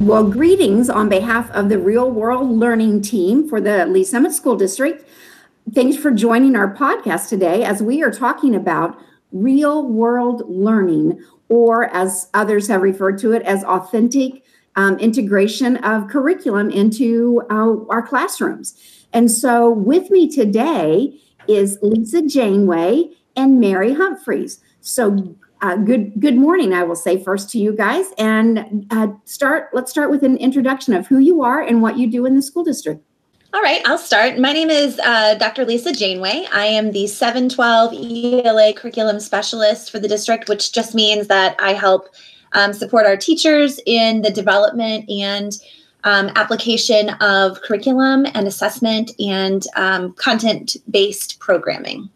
Well, greetings on behalf of the Real World Learning team for the Lee's Summit School District. Thanks for joining our podcast today as we are talking about real world learning, or as others have referred to it, as authentic um, integration of curriculum into uh, our classrooms. And so, with me today is Lisa Janeway and Mary Humphries. So, uh, good good morning i will say first to you guys and uh, start let's start with an introduction of who you are and what you do in the school district all right, I'll start. My name is uh, Dr. Lisa Janeway. I am the 712 ELA curriculum specialist for the district, which just means that I help um, support our teachers in the development and um, application of curriculum and assessment and um, content based programming.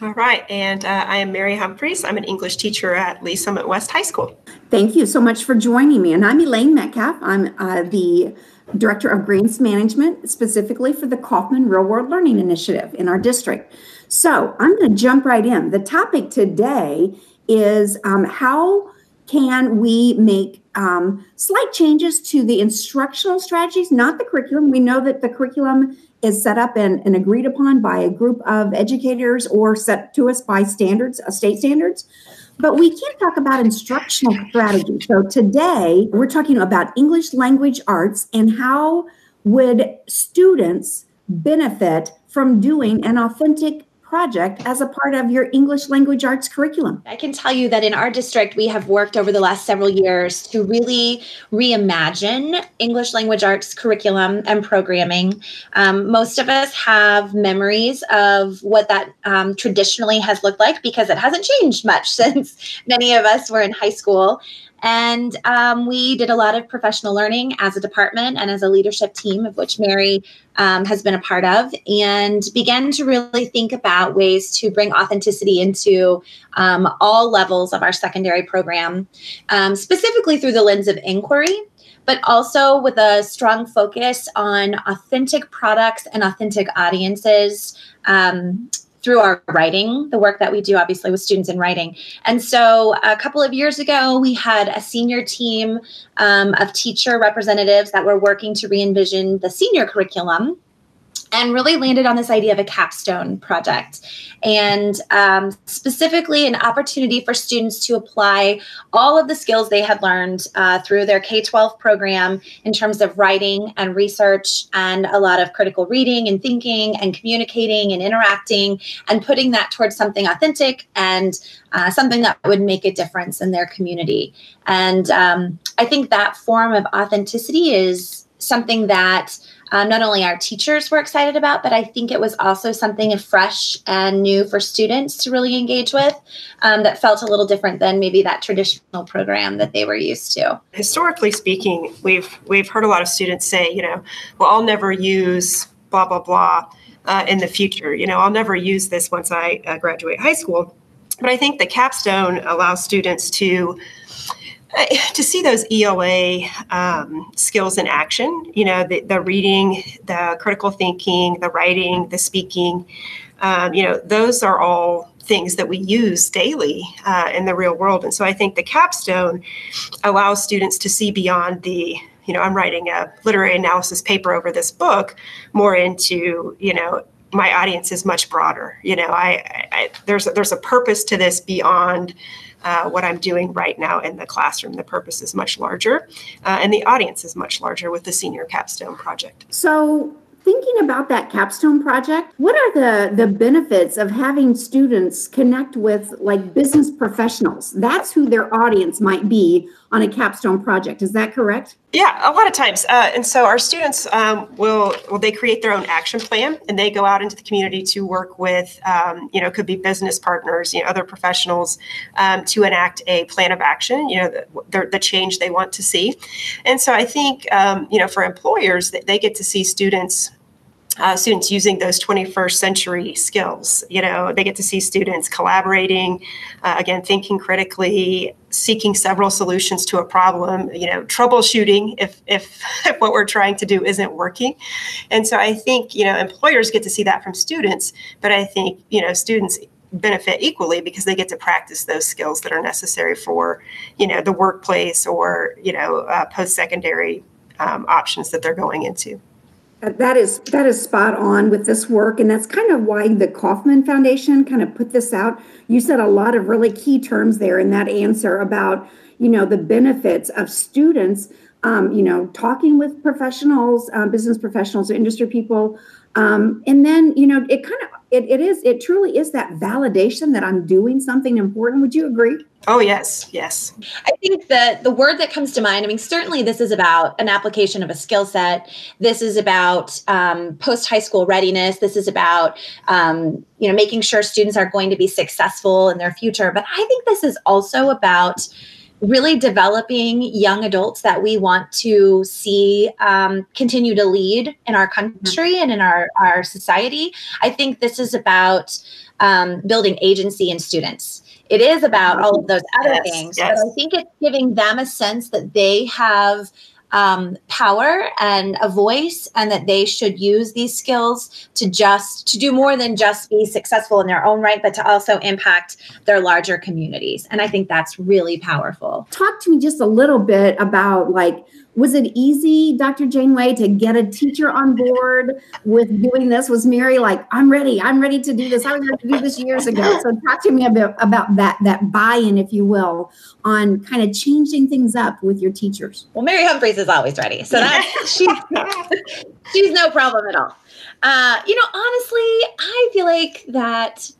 All right. And uh, I am Mary Humphries. I'm an English teacher at Lee's Summit West High School. Thank you so much for joining me. And I'm Elaine Metcalf. I'm uh, the Director of Grants Management, specifically for the Kauffman Real World Learning Initiative in our district. So I'm going to jump right in. The topic today is um, how can we make um, slight changes to the instructional strategies, not the curriculum. We know that the curriculum is set up and, and agreed upon by a group of educators or set to us by standards, uh, state standards. But we can't talk about instructional strategy. So today we're talking about English language arts and how would students benefit from doing an authentic project as a part of your English language arts curriculum? I can tell you that in our district, we have worked over the last several years to really reimagine English language arts curriculum and programming. Um, most of us have memories of what that um, traditionally has looked like because it hasn't changed much since many of us were in high school. And um, we did a lot of professional learning as a department and as a leadership team, of which Mary um, has been a part of, and began to really think about ways to bring authenticity into um, all levels of our secondary program, um, specifically through the lens of inquiry. But also with a strong focus on authentic products and authentic audiences um, through our writing, the work that we do, obviously, with students in writing. And so a couple of years ago, we had a senior team um, of teacher representatives that were working to re envision the senior curriculum and really landed on this idea of a capstone project. And um, specifically an opportunity for students to apply all of the skills they had learned uh, through their k-12 program in terms of writing and research and a lot of critical reading and thinking and communicating and interacting and putting that towards something authentic and uh, something that would make a difference in their community. And um, i think that form of authenticity is something that um, not only our teachers were excited about, but I think it was also something fresh and new for students to really engage with um, that felt a little different than maybe that traditional program that they were used to. Historically speaking, we've we've heard a lot of students say, you know, well, I'll never use blah blah blah uh, in the future. You know, I'll never use this once I uh, graduate high school. But I think the capstone allows students to to see those ELA um, skills in action, you know, the, the, reading, the critical thinking, the writing, the speaking, um, you know, those are all things that we use daily uh, in the real world. And so I think the capstone allows students to see beyond the, you know, I'm writing a literary analysis paper over this book, more into, you know, my audience is much broader. You know, I, I there's there's a purpose to this beyond uh, what I'm doing right now in the classroom. The purpose is much larger, uh, and the audience is much larger with the Senior Capstone Project. So, thinking about that capstone project what are the the benefits of having students connect with like business professionals that's who their audience might be on a capstone project. Is that correct? Yeah a lot of times. Uh, and so our students um, will well they create their own action plan and they go out into the community to work with um, you know could be business partners you know other professionals um, to enact a plan of action you know the, the, change they want to see. And so i think um, you know for employers they get to see students uh, students using those 21st century skills. You know, they get to see students collaborating, uh, again, thinking critically, seeking several solutions to a problem. You know, troubleshooting if, if if what we're trying to do isn't working. And so I think you know employers get to see that from students, but I think you know students benefit equally because they get to practice those skills that are necessary for you know the workplace or you know uh, post-secondary um, options that they're going into that is that is spot on with this work and that's kind of why the Kauffman foundation kind of put this out. You said a lot of really key terms there in that answer about you know the benefits of students um, you know talking with professionals um, business professionals industry people um, and then you know it kind of it, it is it truly is that validation that i'm doing something important. Would you agree? Oh yes yes. I think that the word that comes to mind i mean certainly this is about an application of a skill set. This is about um, post high school readiness. This is about um, you know making sure students are going to be successful in their future. But i think this is also about really developing young adults that we want to see um, continue to lead in our country and in our, our society. I think this is about um, building agency in students. It is about all of those other yes, things, yes. but I think it's giving them a sense that they have um, power and a voice and that they should use these skills to just to do more than just be successful in their own right but to also impact their larger communities. And i think that's really powerful. Talk to me just a little bit about like was it easy, Dr. Janeway, to get a teacher on board with doing this? Was Mary like, I'm ready, I'm ready to do this. I was ready to do this years ago. So talk to me a bit about that, that buy-in, if you will, on kind of changing things up with your teachers. Well, Mary Humphries is always ready. So that she's she's no problem at all. Uh, you know, honestly, I feel like that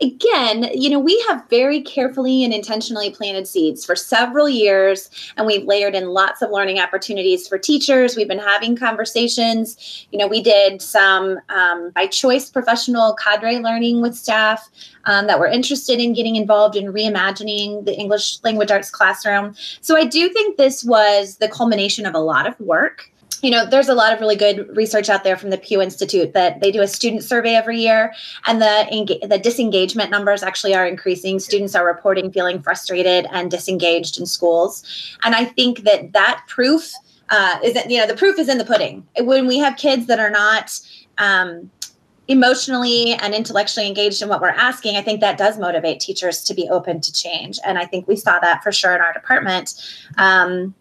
again, you know, we have very carefully and intentionally planted seeds for several years, and we've layered in lots of learning opportunities for teachers. We've been having conversations. You know, we did some um, by choice professional cadre learning with staff um, that were interested in getting involved in reimagining the English language arts classroom. So I do think this was the culmination of a lot of work you know, there's a lot of really good research out there from the Pew Institute that they do a student survey every year, and the the disengagement numbers actually are increasing. Students are reporting feeling frustrated and disengaged in schools, and I think that that proof uh, is that you know the proof is in the pudding. When we have kids that are not um, emotionally and intellectually engaged in what we're asking, I think that does motivate teachers to be open to change, and I think we saw that for sure in our department. Um,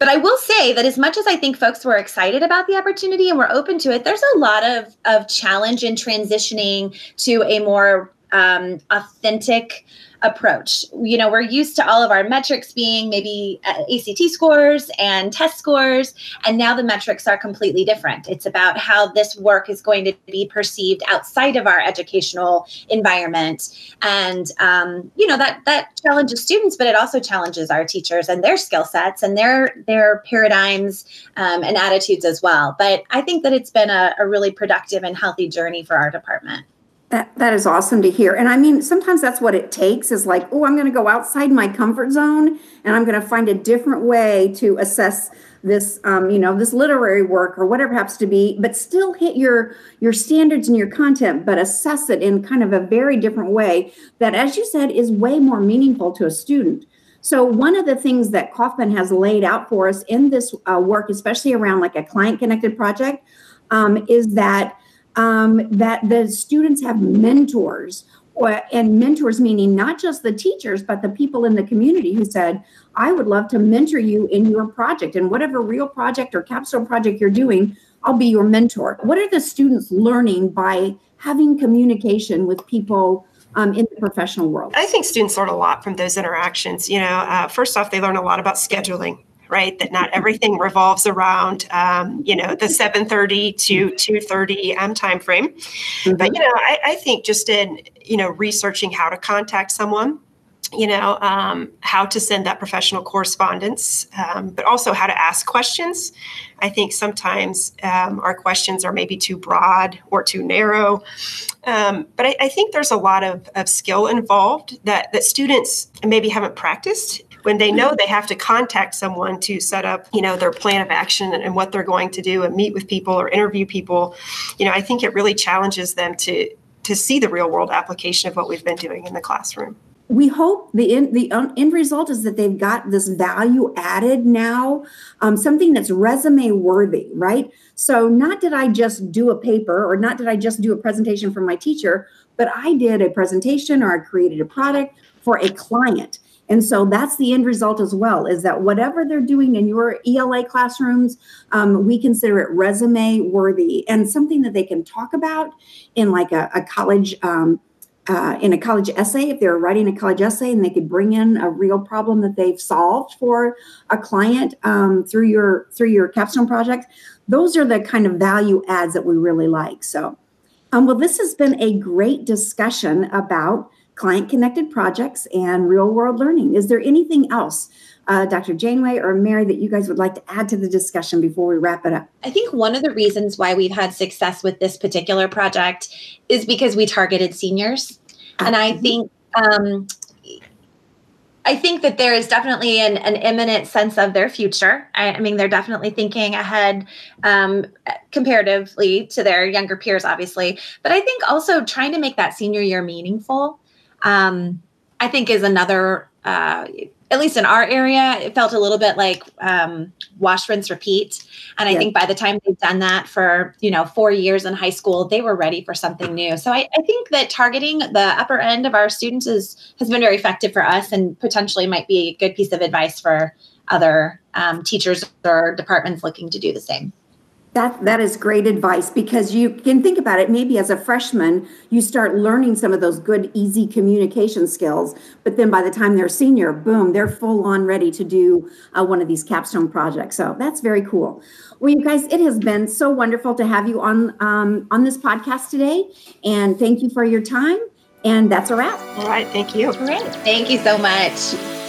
but I will say that as much as I think folks were excited about the opportunity and were open to it, there's a lot of, of challenge in transitioning to a more um, authentic approach. You know, we're used to all of our metrics being maybe uh, ACT scores and test scores, and now the metrics are completely different. It's about how this work is going to be perceived outside of our educational environment, and um, you know that that challenges students, but it also challenges our teachers and their skill sets and their their paradigms um, and attitudes as well. But I think that it's been a, a really productive and healthy journey for our department. That, that is awesome to hear. And I mean, sometimes that's what it takes is like, oh, I'm going to go outside my comfort zone and I'm going to find a different way to assess this, um, you know, this literary work or whatever happens to be, but still hit your your standards and your content, but assess it in kind of a very different way that, as you said, is way more meaningful to a student. So one of the things that Kauffman has laid out for us in this uh, work, especially around like a client connected project, um, is that um, that the students have mentors or, and mentors meaning not just the teachers but the people in the community who said i would love to mentor you in your project and whatever real project or capstone project you're doing i'll be your mentor. What are the students learning by having communication with people um, in the professional world? I think students learn a lot from those interactions you know uh, first off they learn a lot about scheduling right? That not everything revolves around, um, you know, the 7:30 to 2:30 M time frame. Mm-hmm. But you know, I, I, think just in you know researching how to contact someone, you know, um, how to send that professional correspondence, um, but also how to ask questions. I think sometimes um, our questions are maybe too broad or too narrow. Um, but I, I, think there's a lot of, of skill involved that, that students maybe haven't practiced when they know they have to contact someone to set up you know their plan of action and, what they're going to do and meet with people or interview people you know i think it really challenges them to to see the real world application of what we've been doing in the classroom we hope the end the end result is that they've got this value added now um, something that's resume worthy right so not did i just do a paper or not did i just do a presentation for my teacher but I did a presentation or I created a product for a client. And so that's the end result as well is that whatever they're doing in your ELA classrooms, um, we consider it resume worthy and something that they can talk about in like a, a college. Um, uh, in a college essay, if they're writing a college essay and they could bring in a real problem that they've solved for a client um, through your through your capstone project, those are the kind of value adds that we really like. So, um, well, this has been a great discussion about client connected projects and real world learning. Is there anything else, uh, Dr. Janeway or Mary, that you guys would like to add to the discussion before we wrap it up? I think one of the reasons why we've had success with this particular project is because we targeted seniors. And I think um, I think that there is definitely an, an imminent sense of their future. I, I mean, they're definitely thinking ahead um, comparatively to their younger peers, obviously. But I think also trying to make that senior year meaningful um, I think is another, uh, at least in our area, it felt a little bit like um, wash, rinse, repeat. And I yeah. think by the time they've done that for, you know, four years in high school, they were ready for something new. So I, I think that targeting the upper end of our students is, has been very effective for us and potentially might be a good piece of advice for other um, teachers or departments looking to do the same. That that is great advice because you can think about it. Maybe as a freshman, you start learning some of those good, easy communication skills. But then by the time they're senior, boom, they're full on ready to do uh, one of these capstone projects. So that's very cool. Well, you guys, it has been so wonderful to have you on um, on this podcast today, and thank you for your time. And that's a wrap. All right, thank you. Great, thank you so much.